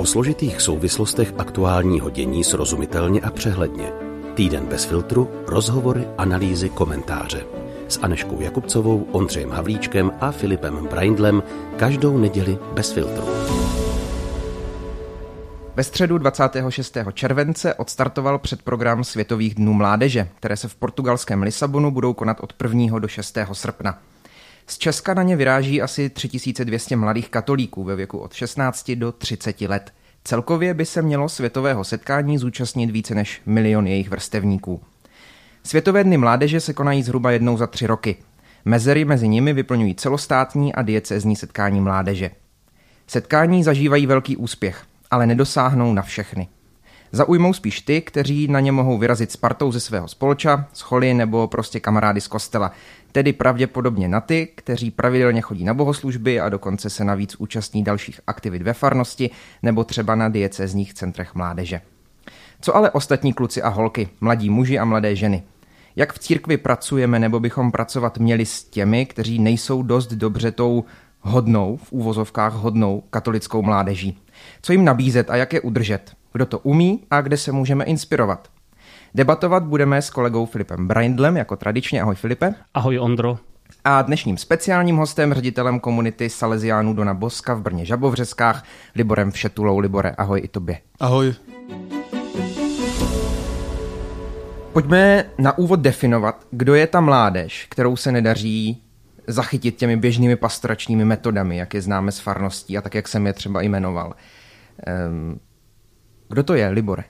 O složitých souvislostech aktuálního dění srozumitelně a přehledně. Týden bez filtru, rozhovory, analýzy, komentáře. S Aneškou Jakubcovou, Ondřejem Havlíčkem a Filipem Braindlem každou neděli bez filtru. Ve středu 26. července odstartoval předprogram Světových dnů mládeže, které se v portugalském Lisabonu budou konat od 1. do 6. srpna. Z Česka na ně vyráží asi 3200 mladých katolíků ve věku od 16 do 30 let. Celkově by se mělo světového setkání zúčastnit více než milion jejich vrstevníků. Světové dny mládeže se konají zhruba jednou za tři roky. Mezery mezi nimi vyplňují celostátní a diecezní setkání mládeže. Setkání zažívají velký úspěch, ale nedosáhnou na všechny. Zaujmou spíš ty, kteří na ně mohou vyrazit s partou ze svého spolča, z choly nebo prostě kamarády z kostela, tedy pravděpodobně na ty, kteří pravidelně chodí na bohoslužby a dokonce se navíc účastní dalších aktivit ve farnosti nebo třeba na diecezních centrech mládeže. Co ale ostatní kluci a holky, mladí muži a mladé ženy? Jak v církvi pracujeme nebo bychom pracovat měli s těmi, kteří nejsou dost dobře tou hodnou, v úvozovkách hodnou katolickou mládeží? Co jim nabízet a jak je udržet? Kdo to umí a kde se můžeme inspirovat? Debatovat budeme s kolegou Filipem Braindlem, jako tradičně. Ahoj Filipe. Ahoj Ondro. A dnešním speciálním hostem, ředitelem komunity Salesiánů Dona Boska v Brně Žabovřeskách, Liborem Všetulou. Libore, ahoj i tobě. Ahoj. Pojďme na úvod definovat, kdo je ta mládež, kterou se nedaří zachytit těmi běžnými pastoračními metodami, jak je známe z farností a tak, jak jsem je třeba jmenoval. Um, kdo to je, Libore?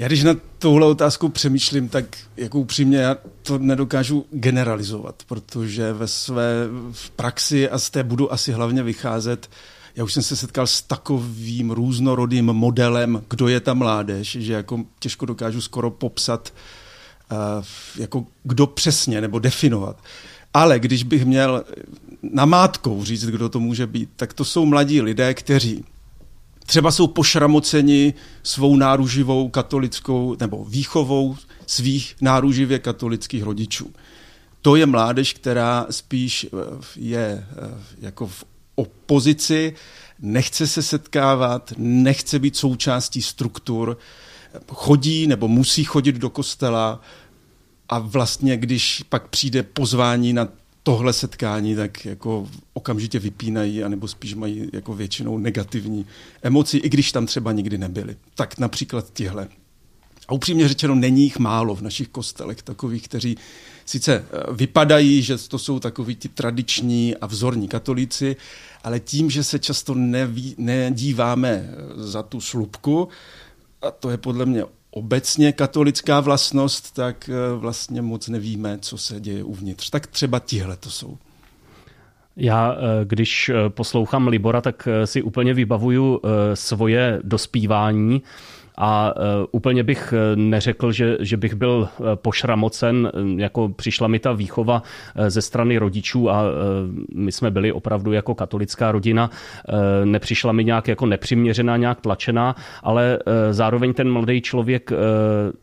Já když na tuhle otázku přemýšlím, tak jako upřímně já to nedokážu generalizovat, protože ve své praxi a z té budu asi hlavně vycházet já už jsem se setkal s takovým různorodým modelem, kdo je ta mládež, že jako těžko dokážu skoro popsat, uh, jako kdo přesně, nebo definovat. Ale když bych měl namátkou říct, kdo to může být, tak to jsou mladí lidé, kteří třeba jsou pošramoceni svou náruživou katolickou nebo výchovou svých náruživě katolických rodičů. To je mládež, která spíš eh, je eh, jako v opozici, nechce se setkávat, nechce být součástí struktur, chodí nebo musí chodit do kostela a vlastně, když pak přijde pozvání na tohle setkání, tak jako okamžitě vypínají, anebo spíš mají jako většinou negativní emoci, i když tam třeba nikdy nebyli. Tak například tihle. A upřímně řečeno, není jich málo v našich kostelech, takových, kteří sice eh, vypadají, že to jsou takoví ti tradiční a vzorní katolíci, ale tím, že se často neví, nedíváme eh, za tu slupku, a to je podle mě obecně katolická vlastnost, tak eh, vlastně moc nevíme, co se děje uvnitř. Tak třeba tihle to jsou. Já, když poslouchám Libora, tak si úplně vybavuju svoje dospívání a e, úplně bych e, neřekl, že, že bych byl e, pošramocen, jako přišla mi ta výchova ze strany rodičů a my jsme byli opravdu jako katolická rodina, nepřišla mi nějak jako nepřiměřená, nějak tlačená, ale zároveň ten mladý člověk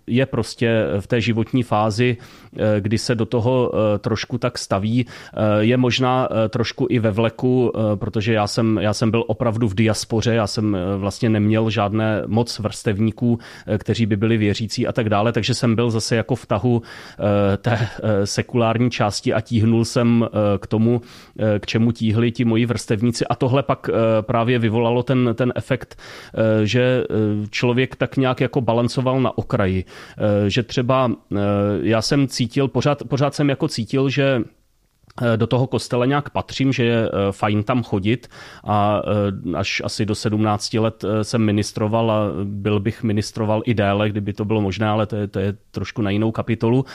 je prostě v té životní fázi, kdy se do toho trošku tak staví, je možná trošku i ve vleku, protože já jsem, já jsem byl opravdu v diaspoře, já jsem vlastně neměl žádné moc vrstevní pracovníků, eh, kteří by byli věřící a tak dále, takže jsem byl zase jako v tahu eh, té eh, sekulární části a tíhnul jsem k tomu, k čemu tíhli ti moji vrstevníci. A tohle pak právě vyvolalo ten, ten efekt, že člověk tak nějak jako balancoval na okraji, že třeba já jsem cítil, pořád, pořád jsem jako cítil, že do toho kostela nějak patřím, že je eh, fajn tam chodit a eh, až asi do 17 let jsem ministroval a byl bych ministroval i déle, kdyby to bylo možné, ale to je, to je trošku na jinou kapitolu.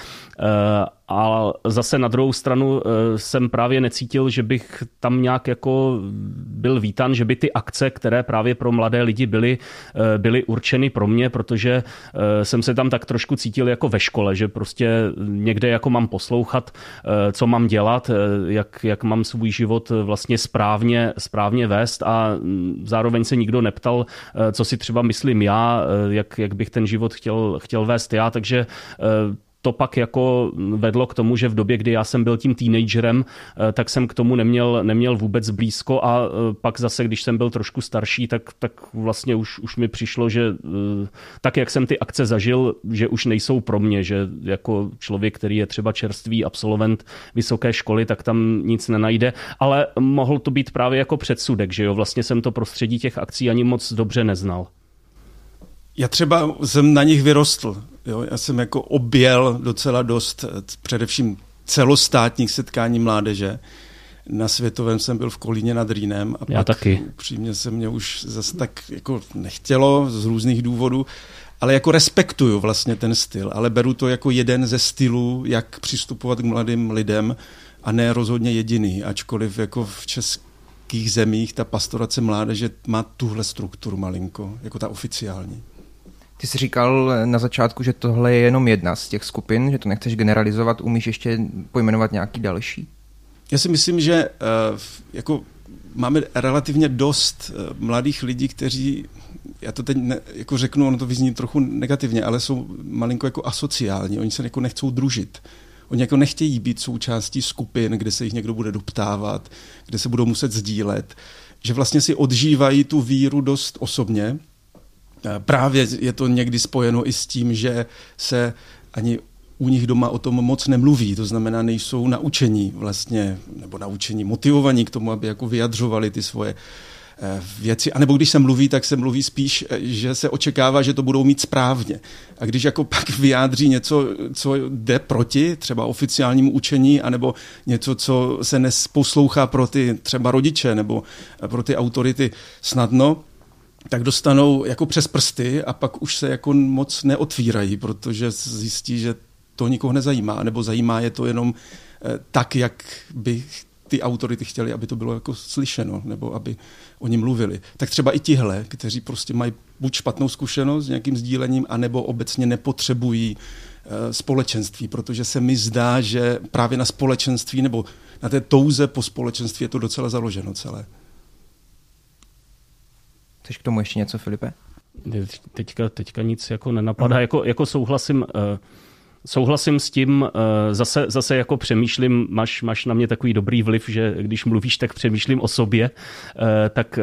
A zase na druhou stranu eh, jsem právě necítil, že bych tam nějak jako byl vítan, že by ty akce, které právě pro mladé lidi byly, eh, byly určeny pro mě, protože eh, jsem se tam tak trošku cítil jako ve škole, že prostě někde jako mám poslouchat, co mám dělat, jak, jak mám svůj život vlastně správně, správně vést a mm, zároveň se nikdo neptal, co si třeba myslím já, jak, jak bych ten život chtěl, chtěl vést já, takže to pak jako vedlo k tomu, že v době, kdy já jsem byl tím teenagerem, tak jsem k tomu neměl, neměl vůbec blízko a pak zase, když jsem byl trošku starší, tak, tak vlastně už, už mi přišlo, že tak, jak jsem ty akce zažil, že už nejsou pro mě, že jako člověk, který je třeba čerstvý absolvent vysoké školy, tak tam nic nenajde, ale mohl to být právě jako předsudek, že jo, vlastně jsem to prostředí těch akcí ani moc dobře neznal. Já třeba jsem na nich vyrostl. Jo? Já jsem jako objel docela dost, především celostátních setkání mládeže. Na světovém jsem byl v Kolíně nad Rýnem a Já pak taky. upřímně se mě už zase tak jako nechtělo z různých důvodů, ale jako respektuju vlastně ten styl, ale beru to jako jeden ze stylů, jak přistupovat k mladým lidem a ne rozhodně jediný, ačkoliv jako v českých zemích ta pastorace mládeže má tuhle strukturu malinko, jako ta oficiální. Ty jsi říkal na začátku, že tohle je jenom jedna z těch skupin, že to nechceš generalizovat. Umíš ještě pojmenovat nějaký další? Já si myslím, že uh, jako máme relativně dost uh, mladých lidí, kteří, já to teď ne, jako řeknu, ono to vyzní trochu negativně, ale jsou malinko jako asociální, oni se jako nechcou družit. Oni jako nechtějí být součástí skupin, kde se jich někdo bude doptávat, kde se budou muset sdílet, že vlastně si odžívají tu víru dost osobně Eh, právě je to někdy spojeno i s tím, že se ani u nich doma o tom moc nemluví, to znamená, nejsou naučení vlastně, nebo naučení, motivovaní k tomu, aby jako vyjadřovali ty svoje eh, věci. A nebo když se mluví, tak se mluví spíš, eh, že se očekává, že to budou mít správně. A když jako pak vyjádří něco, co jde proti třeba oficiálnímu učení, anebo něco, co se nesposlouchá pro ty třeba rodiče nebo pro ty autority snadno, tak dostanou jako přes prsty a pak už se jako moc neotvírají, protože zjistí, že to nikoho nezajímá, nebo zajímá je to jenom eh, tak, jak by ty autority chtěli, aby to bylo jako slyšeno, nebo aby oni mluvili. Tak třeba i tihle, kteří prostě mají buď špatnou zkušenost s nějakým sdílením, anebo obecně nepotřebují eh, společenství, protože se mi zdá, že právě na společenství nebo na té touze po společenství je to docela založeno celé. Chceš k tomu ještě něco, Filipe? Teďka, teďka nic jako nenapadá. Jako, jako souhlasím, uh, Souhlasím s tím, eh, zase, zase jako přemýšlím, máš, máš na mě takový dobrý vliv, že když mluvíš, tak přemýšlím o sobě, eh, tak eh,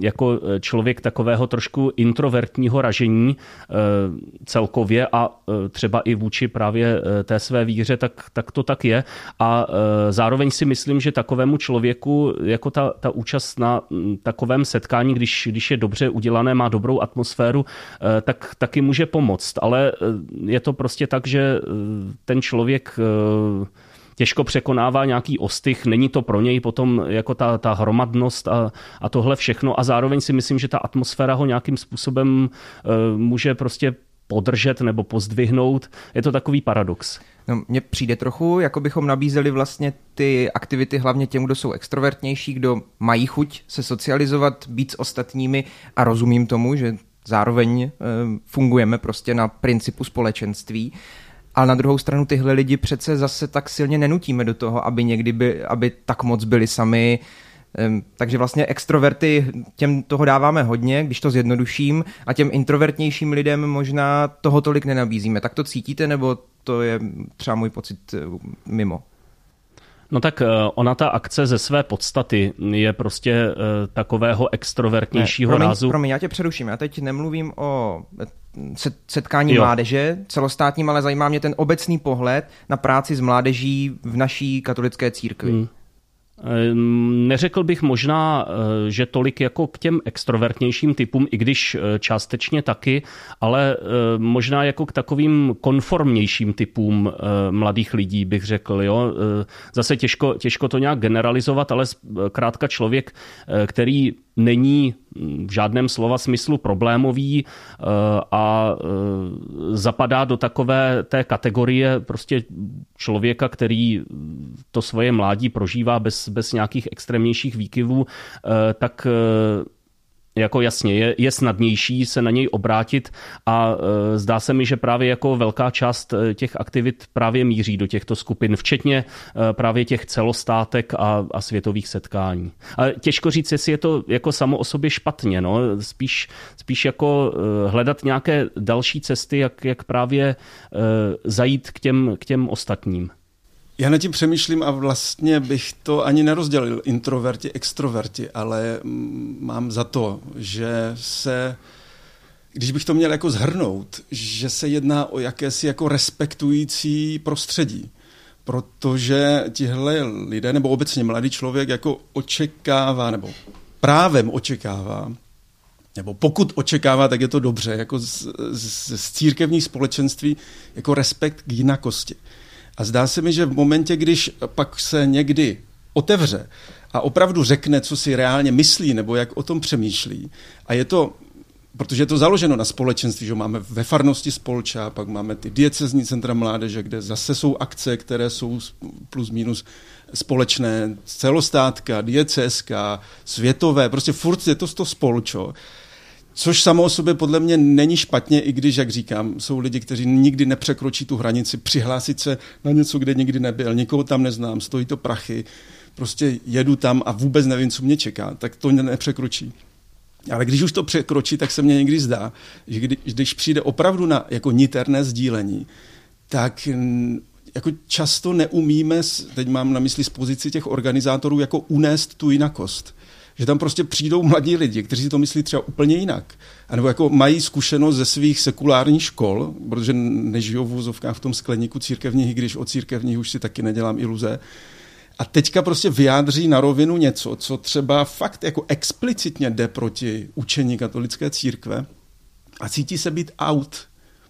jako člověk takového trošku introvertního ražení celkově a třeba i vůči právě té své víře, tak, tak to tak je. A zároveň si myslím, že takovému člověku jako ta, ta účast na hm, takovém setkání, když, když je dobře udělané, má dobrou atmosféru, tak taky může pomoct. Ale je to prostě tak, tak, že eh, ten člověk eh, těžko překonává nějaký ostych, není to pro něj potom jako ta, ta hromadnost a, a tohle všechno a zároveň si myslím, že ta atmosféra ho nějakým způsobem eh, může prostě podržet nebo pozdvihnout. Je to takový paradox. No, mně přijde trochu, jako bychom nabízeli vlastně ty aktivity hlavně těm, kdo jsou extrovertnější, kdo mají chuť se socializovat, být s ostatními a rozumím tomu, že zároveň eh, fungujeme prostě na principu společenství. Ale na druhou stranu tyhle lidi přece zase tak silně nenutíme do toho, aby někdy by, aby tak moc byli sami. Takže vlastně extroverty, těm toho dáváme hodně, když to zjednoduším, a těm introvertnějším lidem možná toho tolik nenabízíme. Tak to cítíte, nebo to je třeba můj pocit eh, mimo? No tak eh, ona ta akce ze své podstaty je prostě eh, takového extrovertnějšího ne, promiň, rázu. Promiň, já tě přeruším. Já teď nemluvím o eh, setkání jo. mládeže celostátním, ale zajímá mě ten obecný pohled na práci s mládeží v naší katolické církvi. Hmm. Ehm, neřekl bych možná, eh, že tolik jako k těm extrovertnějším typům, i když eh, částečně taky, ale eh, možná jako k takovým konformnějším typům mladých lidí bych řekl. Jo? Zase těžko, těžko to nějak generalizovat, ale krátka člověk, který není v žádném slova smyslu problémový eh, a eh, zapadá do takové té kategorie prostě člověka, který to svoje mládí prožívá bez, bez nějakých extrémnějších výkyvů, eh, tak jako jasně, je, je snadnější se na něj obrátit a e, zdá se mi, že právě jako velká část e, těch aktivit právě míří do těchto skupin, včetně e, právě těch celostátek a, a světových setkání. A těžko říct, jestli je to jako samo o sobě špatně, no? spíš, spíš jako e, hledat nějaké další cesty, jak, jak právě e, zajít k těm, k těm ostatním. Já na tím přemýšlím a vlastně bych to ani nerozdělil introverti, extroverti, ale mám za to, že se, když bych to měl jako zhrnout, že se jedná o jakési jako respektující prostředí. Protože tihle lidé, nebo obecně mladý člověk, jako očekává, nebo právem očekává, nebo pokud očekává, tak je to dobře, jako z, z, z církevních společenství, jako respekt k jinakosti. A zdá se mi, že v momentě, když pak se někdy otevře a opravdu řekne, co si reálně myslí nebo jak o tom přemýšlí, a je to protože je to založeno na společenství, že máme ve farnosti spolča, pak máme ty diecezní centra mládeže, kde zase jsou akce, které jsou plus minus společné, celostátka, diecezka, světové, prostě furt je to to spolčo. Což samo o sobě podle mě není špatně, i když, jak říkám, jsou lidi, kteří nikdy nepřekročí tu hranici, přihlásit se na něco, kde nikdy nebyl, nikoho tam neznám, stojí to prachy, prostě jedu tam a vůbec nevím, co mě čeká, tak to nepřekročí. Ale když už to překročí, tak se mně někdy zdá, že kdy, když přijde opravdu na jako niterné sdílení, tak jako často neumíme, teď mám na mysli z pozici těch organizátorů, jako unést tu jinakost že tam prostě přijdou mladí lidi, kteří si to myslí třeba úplně jinak. A nebo jako mají zkušenost ze svých sekulárních škol, protože nežijou v úzovkách v tom skleníku církevních, když o církevních už si taky nedělám iluze. A teďka prostě vyjádří na rovinu něco, co třeba fakt jako explicitně jde proti učení katolické církve a cítí se být out,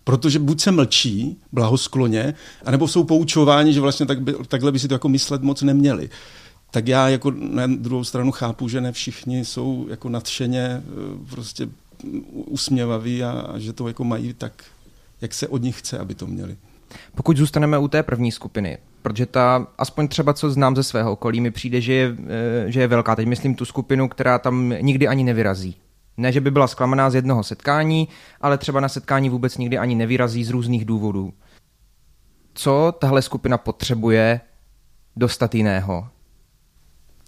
protože buď se mlčí blahoskloně, anebo jsou poučováni, že vlastně tak by, takhle by si to jako myslet moc neměli tak já jako na druhou stranu chápu, že ne všichni jsou jako nadšeně eh, prostě usměvaví a, a že to jako mají tak, jak se od nich chce, aby to měli. Pokud zůstaneme u té první skupiny, protože ta, aspoň třeba co znám ze svého okolí, mi přijde, že je, eh, že je velká. Teď myslím tu skupinu, která tam nikdy ani nevyrazí. Ne, že by byla zklamaná z jednoho setkání, ale třeba na setkání vůbec nikdy ani nevyrazí z různých důvodů. Co tahle skupina potřebuje dostat jiného?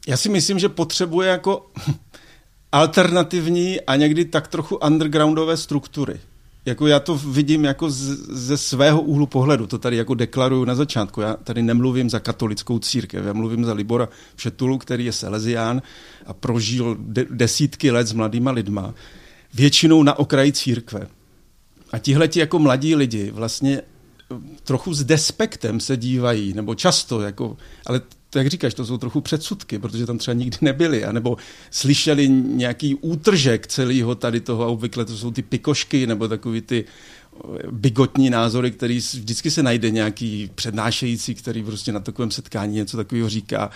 Já si myslím, že potřebuje jako alternativní a někdy tak trochu undergroundové struktury. Jako já to vidím jako z, ze svého úhlu pohledu, to tady jako deklaruju na začátku. Já tady nemluvím za katolickou církev, já mluvím za Libora Všetulu, který je selezián a prožil de, desítky let s mladýma lidma, většinou na okraji církve. A tihleti jako mladí lidi vlastně trochu s despektem se dívají, nebo často, jako, ale to, jak říkáš, to jsou trochu předsudky, protože tam třeba nikdy nebyli, anebo slyšeli nějaký útržek celého tady toho a obvykle to jsou ty pikošky nebo takový ty eh, bigotní názory, který vždycky se najde nějaký přednášející, který prostě na takovém setkání něco takového říká.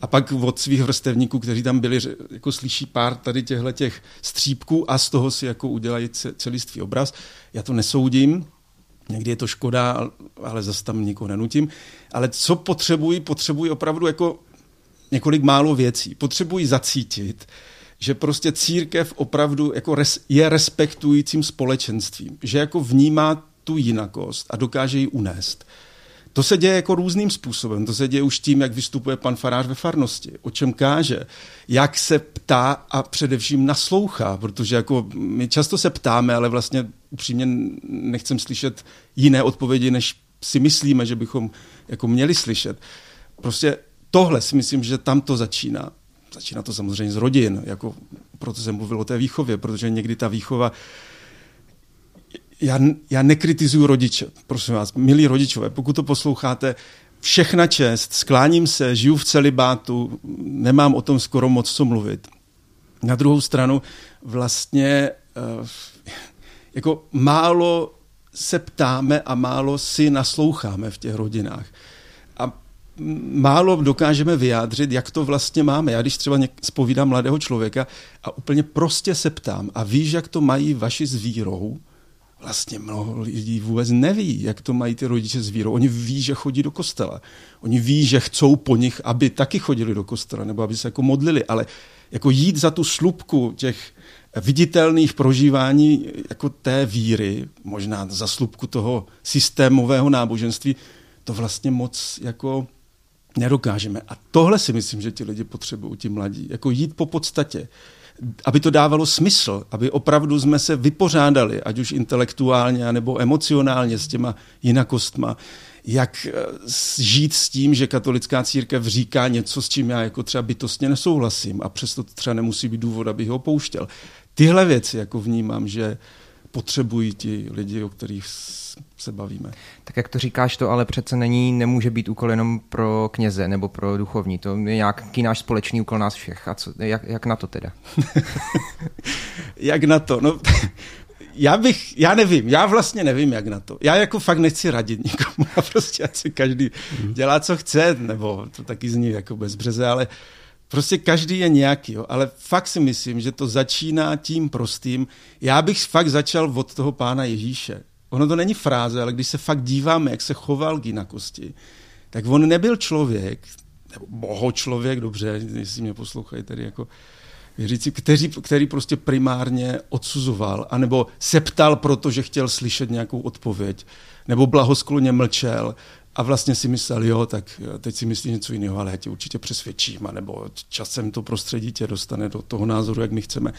A pak od svých vrstevníků, kteří tam byli, jako slyší pár tady těchto těch střípků a z toho si jako udělají celistvý obraz. Já to nesoudím, Někdy je to škoda, ale zase tam nikoho nenutím. Ale co potřebují? Potřebují opravdu jako několik málo věcí. Potřebují zacítit, že prostě církev opravdu jako res, je respektujícím společenstvím, že jako vnímá tu jinakost a dokáže ji unést. To se děje jako různým způsobem. To se děje už tím, jak vystupuje pan farář ve farnosti, o čem káže, jak se ptá a především naslouchá, protože jako my často se ptáme, ale vlastně upřímně nechcem slyšet jiné odpovědi, než si myslíme, že bychom jako měli slyšet. Prostě tohle si myslím, že tam to začíná. Začíná to samozřejmě z rodin, jako proto jsem mluvil o té výchově, protože někdy ta výchova já, já nekritizuju rodiče, prosím vás, milí rodičové, pokud to posloucháte, všechna čest, skláním se, žiju v celibátu, nemám o tom skoro moc co mluvit. Na druhou stranu vlastně uh, jako málo se ptáme a málo si nasloucháme v těch rodinách. A málo dokážeme vyjádřit, jak to vlastně máme. Já když třeba spovídám mladého člověka a úplně prostě se ptám a víš, jak to mají vaši s vírou, vlastně mnoho lidí vůbec neví, jak to mají ty rodiče s vírou. Oni ví, že chodí do kostela. Oni ví, že chcou po nich, aby taky chodili do kostela, nebo aby se jako modlili, ale jako jít za tu slupku těch viditelný v prožívání jako té víry, možná za slupku toho systémového náboženství, to vlastně moc jako nedokážeme. A tohle si myslím, že ti lidi potřebují, ti mladí. Jako jít po podstatě aby to dávalo smysl, aby opravdu jsme se vypořádali, ať už intelektuálně nebo emocionálně s těma jinakostma, jak eh, žít s tím, že katolická církev říká něco, s čím já jako třeba bytostně nesouhlasím a přesto to třeba nemusí být důvod, abych ho pouštěl. Tyhle věci jako vnímám, že potřebují ti lidi, o kterých se bavíme. Tak jak to říkáš, to ale přece není, nemůže být úkol jenom pro kněze nebo pro duchovní. To je nějaký náš společný úkol nás všech. A co, jak, jak na to teda? jak na to? No, já bych, já nevím, já vlastně nevím, jak na to. Já jako fakt nechci radit nikomu a prostě ať si každý dělá, co chce, nebo to taky zní jako bezbřeze, ale prostě každý je nějaký, jo. ale fakt si myslím, že to začíná tím prostým. Já bych fakt začal od toho pána Ježíše. Ono to není fráze, ale když se fakt díváme, jak se choval k jinakosti, tak on nebyl člověk, nebo boho člověk, dobře, jestli mě poslouchají tady jako věřící, který, který prostě primárně odsuzoval, anebo se ptal, protože chtěl slyšet nějakou odpověď, nebo blahoskloně mlčel a vlastně si myslel, jo, tak teď si myslí něco jiného, ale já tě určitě přesvědčím, nebo časem to prostředí tě dostane do toho názoru, jak my chceme.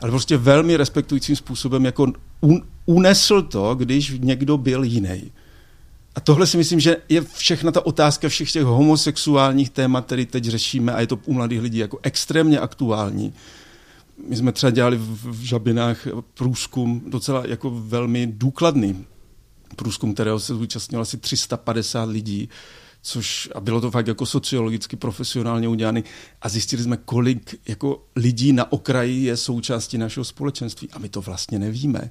Ale prostě velmi respektujícím způsobem jako un, unesl to, když někdo byl jiný. A tohle si myslím, že je všechna ta otázka všech těch homosexuálních témat, které teď řešíme a je to u mladých lidí jako extrémně aktuální. My jsme třeba dělali v, v Žabinách průzkum docela jako velmi důkladný průzkum, kterého se zúčastnilo asi 350 lidí, což a bylo to fakt jako sociologicky profesionálně udělané a zjistili jsme, kolik jako lidí na okraji je součástí našeho společenství a my to vlastně nevíme.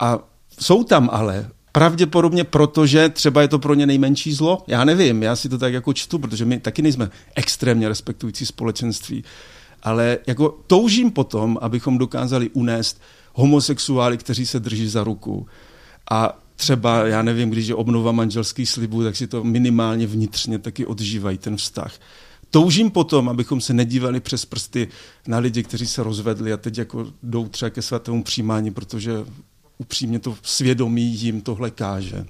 A jsou tam ale Pravděpodobně proto, že třeba je to pro ně nejmenší zlo. Já nevím, já si to tak jako čtu, protože my taky nejsme extrémně respektující společenství. Ale jako toužím potom, abychom dokázali unést homosexuály, kteří se drží za ruku. A třeba, já nevím, když je obnova manželských slibů, tak si to minimálně vnitřně taky odžívají ten vztah. Toužím potom, abychom se nedívali přes prsty na lidi, kteří se rozvedli a teď jako jdou třeba ke svatému přijímání, protože upřímně to svědomí jim tohle káže.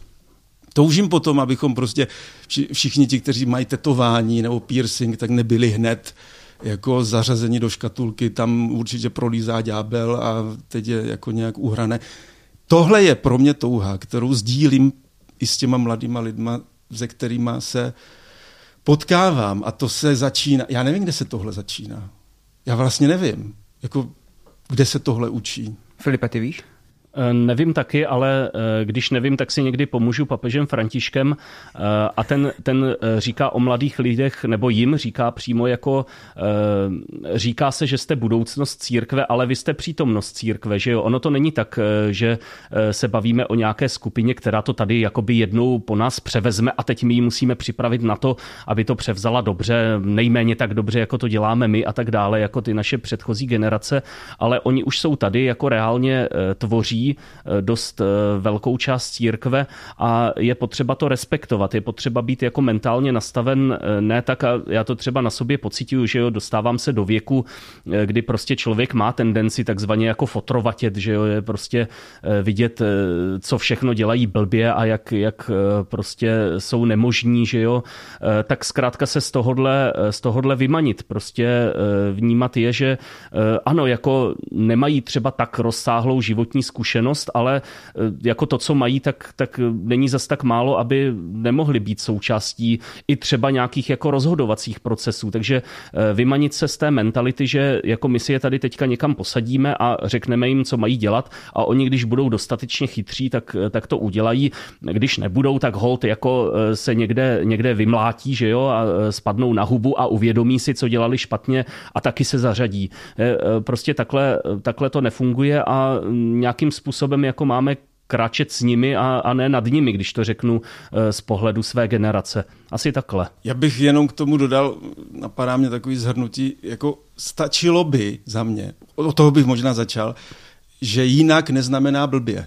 Toužím potom, abychom prostě všichni ti, kteří mají tetování nebo piercing, tak nebyli hned jako zařazení do škatulky, tam určitě prolízá ďábel a teď je jako nějak uhrané. Tohle je pro mě touha, kterou sdílím i s těma mladýma lidma, se kterými se potkávám a to se začíná. Já nevím, kde se tohle začíná. Já vlastně nevím, jako kde se tohle učí. Filipe, ty víš? Eh, nevím taky, ale eh, když nevím, tak si někdy pomůžu papežem Františkem eh, a ten, ten říká o mladých lidech, nebo jim říká přímo jako, říká se, že jste budoucnost církve, ale vy jste přítomnost církve, že jo? Ono to není tak, že se bavíme o nějaké skupině, která to tady jakoby jednou po nás převezme a teď my ji musíme připravit na to, aby to převzala dobře, nejméně tak dobře, jako to děláme my a tak dále, jako ty naše předchozí generace, ale oni už jsou tady, jako reálně tvoří Eh, dost eh, velkou část církve a je potřeba to respektovat, je potřeba být jako mentálně nastaven eh, ne tak, a já to třeba na sobě pocituju, že jo, dostávám se do věku, kdy prostě člověk má tendenci takzvaně jako fotrovatět, že jo, je prostě vidět, co všechno dělají blbě a jak, jak prostě jsou nemožní, že jo, tak zkrátka se z tohohle, z tohohle vymanit, prostě vnímat je, že ano, jako nemají třeba tak rozsáhlou životní zkušenost, zkušenost, ale eh, jako to, co mají, tak, tak není zas tak málo, aby nemohli být součástí i třeba nějakých jako rozhodovacích procesů. Takže eh, vymanit se z té mentality, že jako my si je tady teďka někam posadíme a řekneme jim, co mají dělat a oni, když budou dostatečně chytří, tak, eh, tak to udělají. Když nebudou, tak hold jako se někde, někde vymlátí, že jo, a spadnou na hubu a uvědomí si, co dělali špatně a taky se zařadí. Prostě takhle, takhle to nefunguje a nějakým způsobem jako máme kráčet s nimi a, a ne nad nimi, když to řeknu eh, z pohledu své generace. Asi takhle. Já bych jenom k tomu dodal, napadá mě takový zhrnutí, jako stačilo by za mě, od toho bych možná začal, že jinak neznamená blbě.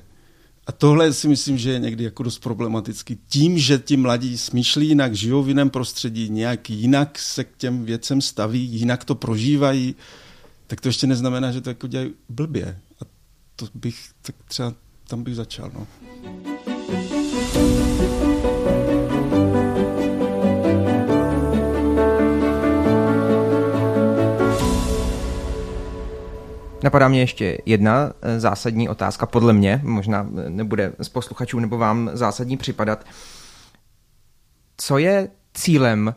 A tohle si myslím, že je někdy jako dost problematický. Tím, že ti mladí smýšlí jinak, žijou v jiném prostředí, nějak jinak se k těm věcem staví, jinak to prožívají, tak to ještě neznamená, že to jako dělají blbě. A to bych, tak třeba tam bych začal. No. Napadá mě ještě jedna eh, zásadní otázka, podle mě, možná eh, nebude z posluchačů nebo vám zásadní připadat. Co je cílem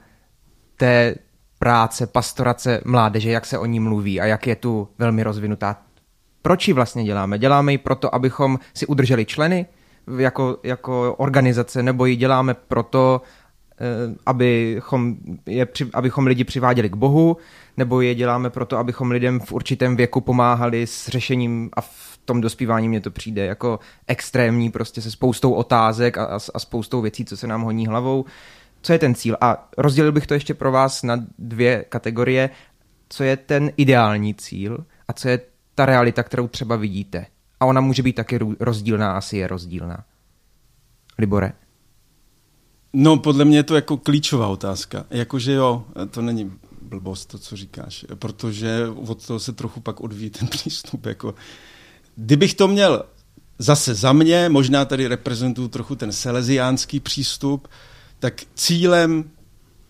té práce, pastorace mládeže, jak se o ní mluví a jak je tu velmi rozvinutá? Proč ji vlastně děláme? Děláme ji proto, abychom si udrželi členy jako, jako organizace, nebo ji děláme proto, Eh, abychom, je, abychom lidi přiváděli k Bohu, nebo je děláme proto, abychom lidem v určitém věku pomáhali s řešením a v tom dospívání mně to přijde jako extrémní, prostě se spoustou otázek a, a, a spoustou věcí, co se nám honí hlavou. Co je ten cíl? A rozdělil bych to ještě pro vás na dvě kategorie. Co je ten ideální cíl a co je ta realita, kterou třeba vidíte? A ona může být taky rozdílná, asi je rozdílná. Libore? No, podle mě je to jako klíčová otázka. Jakože jo, to není blbost, to, co říkáš, protože od toho se trochu pak odvíjí ten přístup. Jako. Kdybych to měl zase za mě, možná tady reprezentuju trochu ten seleziánský přístup, tak cílem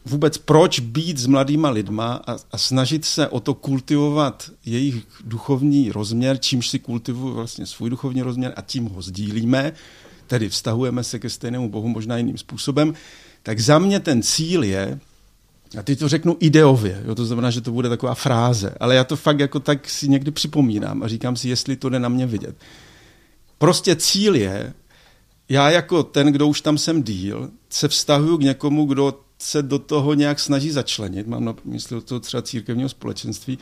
vůbec proč být s mladýma lidma a, a snažit se o to kultivovat jejich duchovní rozměr, čímž si kultivuju vlastně svůj duchovní rozměr a tím ho sdílíme, tedy vztahujeme se ke stejnému Bohu možná jiným způsobem, tak za mě ten cíl je, a teď to řeknu ideově, jo, to znamená, že to bude taková fráze, ale já to fakt jako tak si někdy připomínám a říkám si, jestli to jde na mě vidět. Prostě cíl je, já jako ten, kdo už tam jsem díl, se vztahuju k někomu, kdo se do toho nějak snaží začlenit, mám na mysli do toho třeba církevního společenství,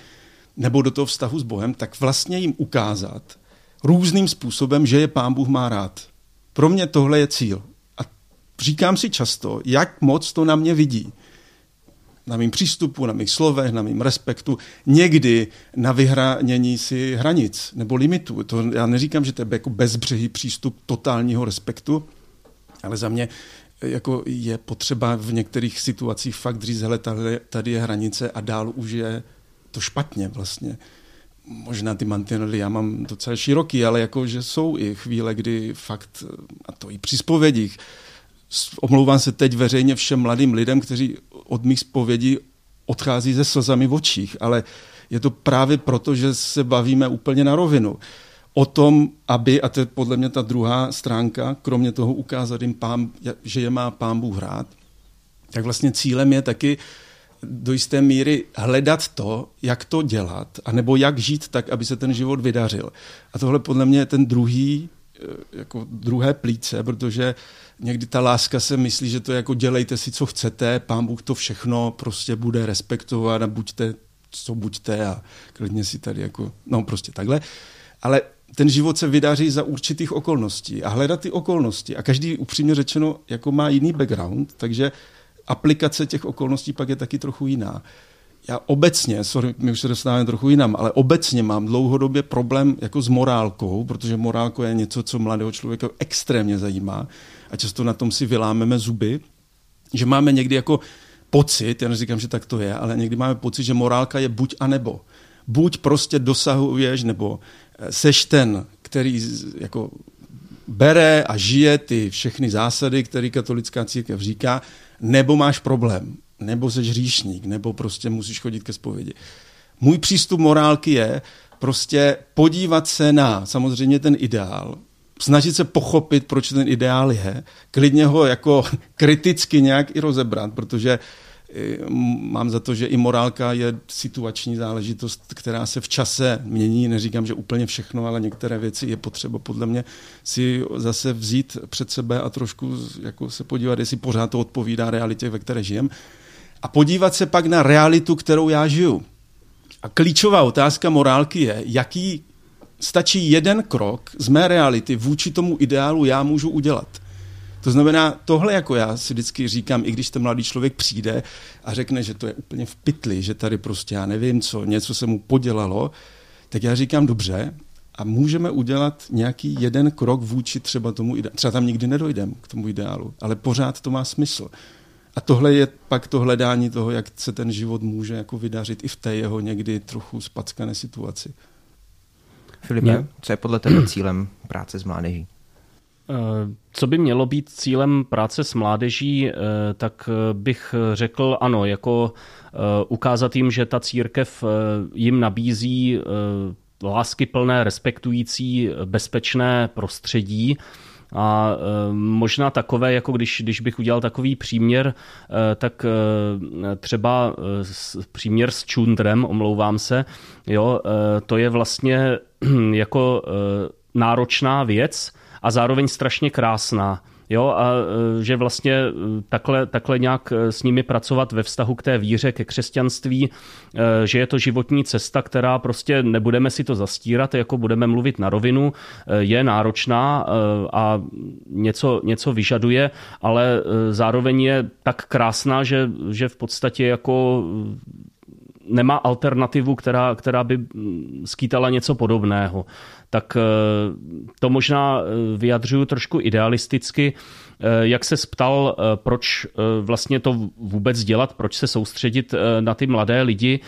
nebo do toho vztahu s Bohem, tak vlastně jim ukázat různým způsobem, že je pán Bůh má rád. Pro mě tohle je cíl. A říkám si často, jak moc to na mě vidí. Na mým přístupu, na mých slovech, na mým respektu, někdy na vyhranění si hranic nebo limitů. To já neříkám, že to je jako bezbřehý přístup totálního respektu, ale za mě jako je potřeba v některých situacích fakt říct, hele, tady, tady je hranice a dál už je to špatně vlastně možná ty mantinely já mám docela široký, ale jako, že jsou i chvíle, kdy fakt, a to i při spovědích, omlouvám se teď veřejně všem mladým lidem, kteří od mých spovědí odchází ze slzami v očích, ale je to právě proto, že se bavíme úplně na rovinu. O tom, aby, a to je podle mě ta druhá stránka, kromě toho ukázat jim, pán, že je má pán Bůh hrát, tak vlastně cílem je taky do jisté míry hledat to, jak to dělat, anebo jak žít tak, aby se ten život vydařil. A tohle podle mě je ten druhý, eh, jako druhé plíce, protože někdy ta láska se myslí, že to je jako dělejte si, co chcete, pán Bůh to všechno prostě bude respektovat a buďte, co buďte a klidně si tady jako, no prostě takhle. Ale ten život se vydaří za určitých okolností a hledat ty okolnosti. A každý upřímně řečeno jako má jiný background, takže aplikace těch okolností pak je taky trochu jiná. Já obecně, sorry, my už se dostáváme trochu jinam, ale obecně mám dlouhodobě problém jako s morálkou, protože morálka je něco, co mladého člověka extrémně zajímá a často na tom si vylámeme zuby, že máme někdy jako pocit, já neříkám, že tak to je, ale někdy máme pocit, že morálka je buď a nebo. Buď prostě dosahuješ, nebo seš ten, který jako bere a žije ty všechny zásady, které katolická církev říká, nebo máš problém, nebo jsi hříšník, nebo prostě musíš chodit ke zpovědi. Můj přístup morálky je prostě podívat se na samozřejmě ten ideál, snažit se pochopit, proč ten ideál je, klidně ho jako kriticky nějak i rozebrat, protože mám za to, že i morálka je situační záležitost, která se v čase mění. Neříkám, že úplně všechno, ale některé věci je potřeba podle mě si zase vzít před sebe a trošku jako se podívat, jestli pořád to odpovídá realitě, ve které žijem. A podívat se pak na realitu, kterou já žiju. A klíčová otázka morálky je, jaký stačí jeden krok z mé reality vůči tomu ideálu já můžu udělat. To znamená, tohle jako já si vždycky říkám, i když ten mladý člověk přijde a řekne, že to je úplně v pytli, že tady prostě já nevím co, něco se mu podělalo, tak já říkám dobře, a můžeme udělat nějaký jeden krok vůči třeba tomu ideálu. Třeba tam nikdy nedojdem k tomu ideálu, ale pořád to má smysl. A tohle je pak to hledání toho, jak se ten život může jako vydařit i v té jeho někdy trochu spackané situaci. Filipe, co je podle tebe cílem práce s mládeží? Eh, co by mělo být cílem práce s mládeží, eh, tak bych řekl ano, jako ukázat jim, že ta církev jim nabízí láskyplné, respektující, bezpečné prostředí, a možná takové, jako když, když bych udělal takový příměr, tak třeba příměr s čundrem, omlouvám se, jo, to je vlastně jako náročná věc a zároveň strašně krásná. Jo, a e, že vlastně e, takhle, takhle nějak e, s nimi pracovat ve vztahu k té víře, ke křesťanství, že je to životní cesta, která prostě nebudeme si to zastírat, jako budeme mluvit na rovinu, je náročná a něco, něco vyžaduje, ale zároveň je tak krásná, že, že v podstatě jako nemá alternativu, která, která by skýtala něco podobného tak eh, to možná eh, vyjadřuju trošku idealisticky. Eh, jak se ptal, eh, proč eh, vlastně to vůbec dělat, proč se soustředit na ty mladé lidi,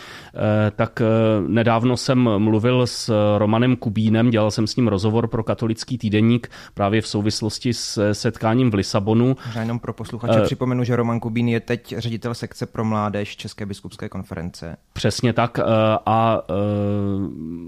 tak nedávno jsem mluvil s Romanem Kubínem, dělal jsem s ním rozhovor pro katolický týdenník právě v souvislosti s setkáním v Lisabonu. Možná jenom pro posluchače uh, připomenu, že Roman Kubín je teď ředitel sekce pro mládež České biskupské konference. Přesně tak a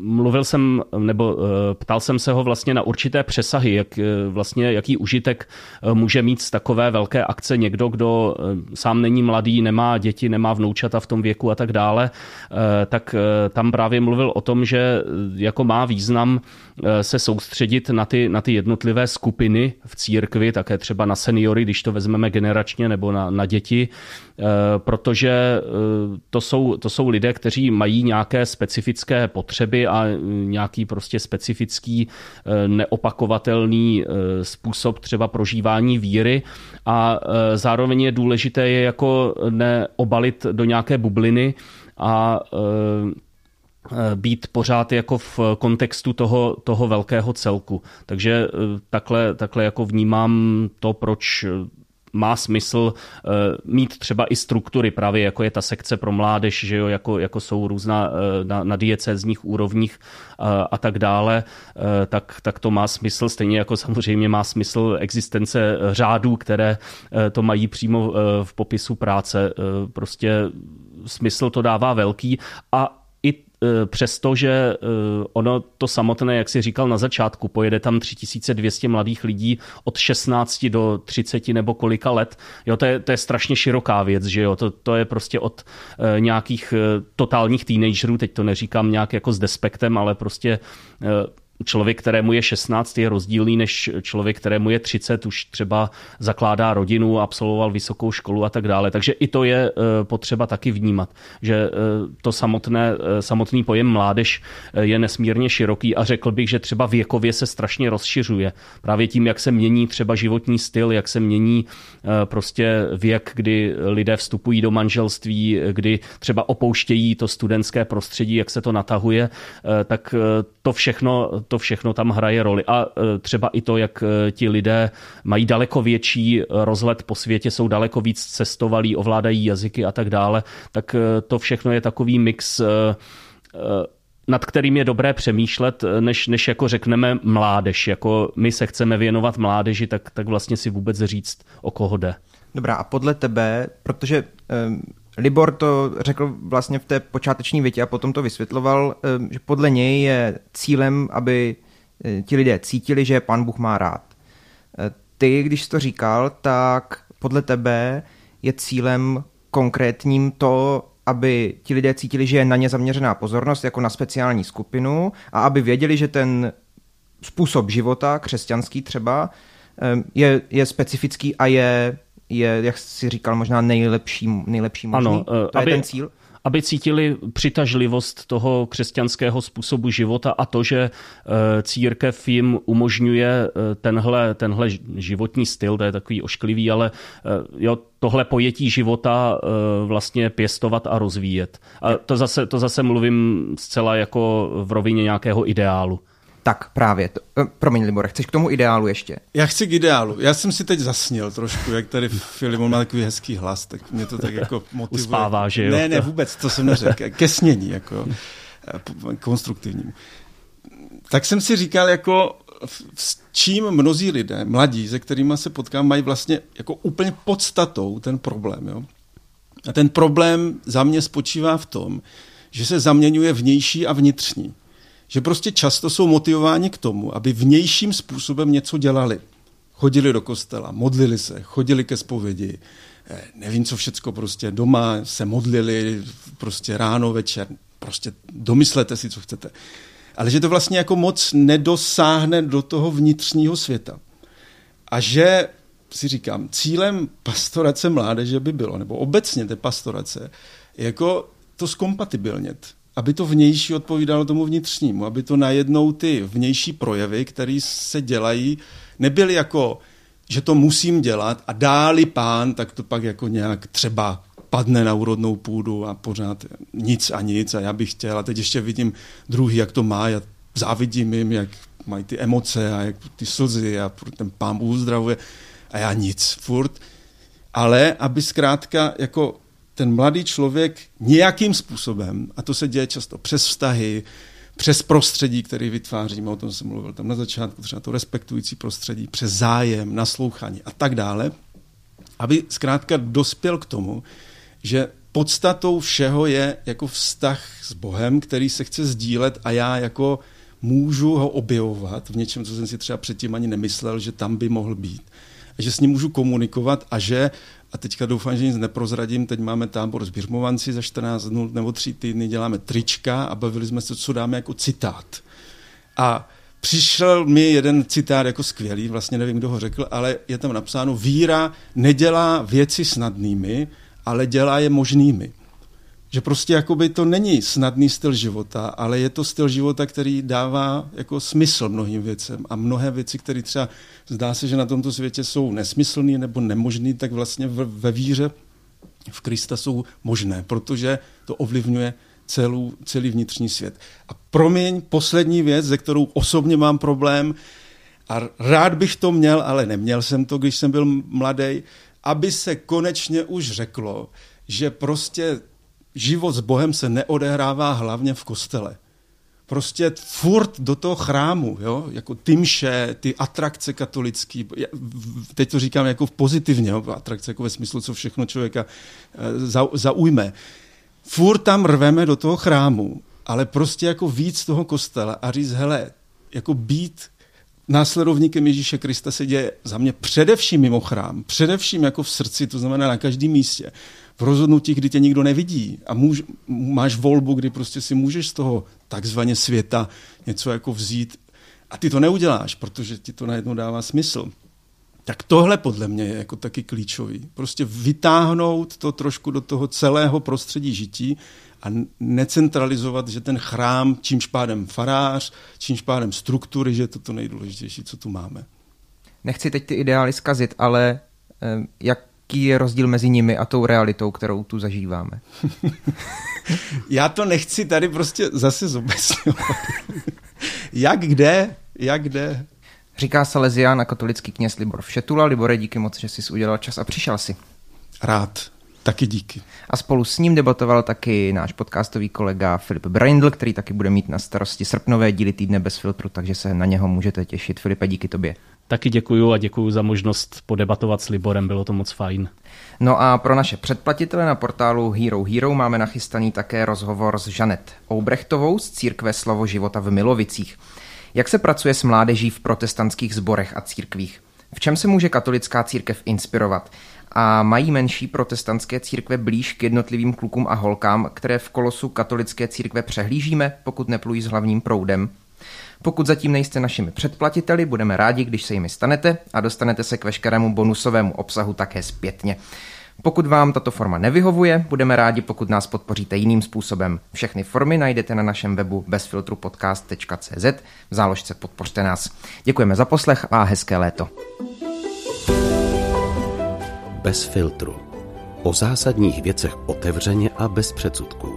mluvil jsem, nebo ptal jsem se ho vlastně na určité přesahy, jak vlastně, jaký užitek může může mít z takové velké akce někdo, kdo eh, sám není mladý, nemá děti, nemá vnoučata v tom věku a tak dále, eh, tak eh, tam právě mluvil o tom, že jako má význam se soustředit na ty, na ty jednotlivé skupiny v církvi, také třeba na seniory, když to vezmeme generačně, nebo na, na děti, protože to jsou, to jsou lidé, kteří mají nějaké specifické potřeby a nějaký prostě specifický neopakovatelný způsob třeba prožívání víry a e, zároveň je důležité je jako neobalit do nějaké bubliny a e, e, být pořád jako v kontextu toho, toho velkého celku. Takže takhle, takhle jako vnímám to, proč má smysl uh, mít třeba i struktury, právě jako je ta sekce pro mládež, že jo, jako, jako jsou různá uh, na, na diecézních úrovních uh, a tak dále, tak, tak to má smysl, stejně jako samozřejmě má smysl existence řádů, které to mají přímo v popisu práce. Prostě smysl to dává velký a přestože e, ono to samotné, jak si říkal na začátku, pojede tam 3200 mladých lidí od 16 do 30 nebo kolika let, jo, to je, to je strašně široká věc, že jo, to, to je prostě od e, nějakých totálních teenagerů, teď to neříkám nějak jako s despektem, ale prostě člověk, kterému je 16, je rozdílný než člověk, kterému je 30, už třeba zakládá rodinu, absolvoval vysokou školu a tak dále. Takže i to je eh, potřeba taky vnímat, že eh, to samotné, eh, samotný pojem mládež je nesmírně široký a řekl bych, že třeba věkově se strašně rozšiřuje. Právě tím, jak se mění třeba životní styl, jak se mění prostě věk, kdy lidé vstupují do manželství, kdy třeba opouštějí to studentské prostředí, jak se to natahuje, tak to všechno to všechno tam hraje roli. A e, třeba i to, jak e, ti lidé mají daleko větší rozhled po světě, jsou daleko víc cestovalí, ovládají jazyky a tak dále, tak e, to všechno je takový mix nad kterým je dobré přemýšlet, než, než jako řekneme mládež. Jako my se chceme věnovat mládeži, tak, tak vlastně si vůbec říct, o koho jde. Dobrá, a podle tebe, protože Libor to řekl vlastně v té počáteční větě a potom to vysvětloval, um, že podle něj je cílem, aby uh, ti lidé cítili, že pán Bůh má rád. Uh, ty, když jsi to říkal, tak podle tebe je cílem konkrétním to, aby ti lidé cítili, že je na ně zaměřená pozornost jako na speciální skupinu a aby věděli, že ten způsob života, křesťanský třeba, je, je specifický a je, je, jak jsi říkal, možná nejlepší, nejlepší možný. Ano, to aby, je ten cíl? aby cítili přitažlivost toho křesťanského způsobu života a to, že eh, církev jim umožňuje eh, tenhle, tenhle životní styl, to je takový ošklivý, ale eh, jo, tohle pojetí života vlastně pěstovat a rozvíjet. A to zase, to zase mluvím zcela jako v rovině nějakého ideálu. Tak právě, to, uh, promiň Libore, chceš k tomu ideálu ještě? Já chci k ideálu. Já jsem si teď zasnil trošku, jak tady Filimon má takový hezký hlas, tak mě to tak jako motivuje. Uspává, že jo? Ne, ne, vůbec, to jsem neřekl. Ke snění, jako eh, konstruktivnímu. Tak jsem si říkal, jako s čím mnozí lidé, mladí, se kterými se potkám, mají vlastně jako úplně podstatou ten problém. Jo? A ten problém za mě spočívá v tom, že se zaměňuje vnější a vnitřní. Že prostě často jsou motivováni k tomu, aby vnějším způsobem něco dělali. Chodili do kostela, modlili se, chodili ke zpovědi, eh, nevím co všecko, prostě doma se modlili, prostě ráno, večer, prostě domyslete si, co chcete. Ale že to vlastně jako moc nedosáhne do toho vnitřního světa. A že si říkám, cílem pastorace mládeže by bylo, nebo obecně té pastorace, jako to zkompatibilnět, aby to vnější odpovídalo tomu vnitřnímu, aby to najednou ty vnější projevy, které se dělají, nebyly jako, že to musím dělat a dáli pán, tak to pak jako nějak třeba padne na úrodnou půdu a pořád nic a nic a já bych chtěl a teď ještě vidím druhý, jak to má, já závidím jim, jak mají ty emoce a jak ty slzy a ten pán uzdravuje a já nic, furt. Ale aby zkrátka jako ten mladý člověk nějakým způsobem, a to se děje často přes vztahy, přes prostředí, který vytváříme, o tom jsem mluvil tam na začátku, třeba to respektující prostředí, přes zájem, naslouchání a tak dále, aby zkrátka dospěl k tomu, že podstatou všeho je jako vztah s Bohem, který se chce sdílet a já jako můžu ho objevovat v něčem, co jsem si třeba předtím ani nemyslel, že tam by mohl být. A že s ním můžu komunikovat a že, a teďka doufám, že nic neprozradím, teď máme tábor s Birmovanci za 14 dnů nebo 3 týdny, děláme trička a bavili jsme se, co dáme jako citát. A přišel mi jeden citát jako skvělý, vlastně nevím, kdo ho řekl, ale je tam napsáno, víra nedělá věci snadnými, ale dělá je možnými. Že prostě jakoby to není snadný styl života, ale je to styl života, který dává jako smysl mnohým věcem. A mnohé věci, které třeba zdá se, že na tomto světě jsou nesmyslné nebo nemožné, tak vlastně ve víře v Krista jsou možné, protože to ovlivňuje celou, celý vnitřní svět. A promiň, poslední věc, ze kterou osobně mám problém, a rád bych to měl, ale neměl jsem to, když jsem byl mladý, aby se konečně už řeklo, že prostě život s Bohem se neodehrává hlavně v kostele. Prostě furt do toho chrámu, jo? jako ty mše, ty atrakce katolický, teď to říkám jako pozitivně, jo? atrakce jako ve smyslu, co všechno člověka eh, zaujme. Furt tam rveme do toho chrámu, ale prostě jako víc toho kostela a říct, hele, jako být následovníkem Ježíše Krista se děje za mě především mimo chrám, především jako v srdci, to znamená na každém místě. V rozhodnutí, kdy tě nikdo nevidí a můž, máš volbu, kdy prostě si můžeš z toho takzvaně světa něco jako vzít a ty to neuděláš, protože ti to najednou dává smysl. Tak tohle podle mě je jako taky klíčový. Prostě vytáhnout to trošku do toho celého prostředí žití a necentralizovat, že ten chrám, čímž pádem farář, čímž pádem struktury, že je to to nejdůležitější, co tu máme. Nechci teď ty ideály zkazit, ale eh, jaký je rozdíl mezi nimi a tou realitou, kterou tu zažíváme? Já to nechci tady prostě zase zobecňovat. jak kde, jak kde. Říká Salesián a katolický kněz Libor Všetula. Libore, díky moc, že jsi udělal čas a přišel si. Rád. Taky díky. A spolu s ním debatoval taky náš podcastový kolega Filip Braindl, který taky bude mít na starosti srpnové díly týdne bez filtru, takže se na něho můžete těšit. Filipe, díky tobě. Taky děkuju a děkuju za možnost podebatovat s Liborem, bylo to moc fajn. No a pro naše předplatitele na portálu Hero Hero máme nachystaný také rozhovor s Žanet Oubrechtovou z církve Slovo života v Milovicích. Jak se pracuje s mládeží v protestantských zborech a církvích? V čem se může katolická církev inspirovat? a mají menší protestantské církve blíž k jednotlivým klukům a holkám, které v kolosu katolické církve přehlížíme, pokud neplují s hlavním proudem. Pokud zatím nejste našimi předplatiteli, budeme rádi, když se jimi stanete a dostanete se k veškerému bonusovému obsahu také zpětně. Pokud vám tato forma nevyhovuje, budeme rádi, pokud nás podpoříte jiným způsobem. Všechny formy najdete na našem webu bezfiltrupodcast.cz v záložce Podpořte nás. Děkujeme za poslech a hezké léto bez filtru. O zásadních věcech otevřeně a bez předsudků.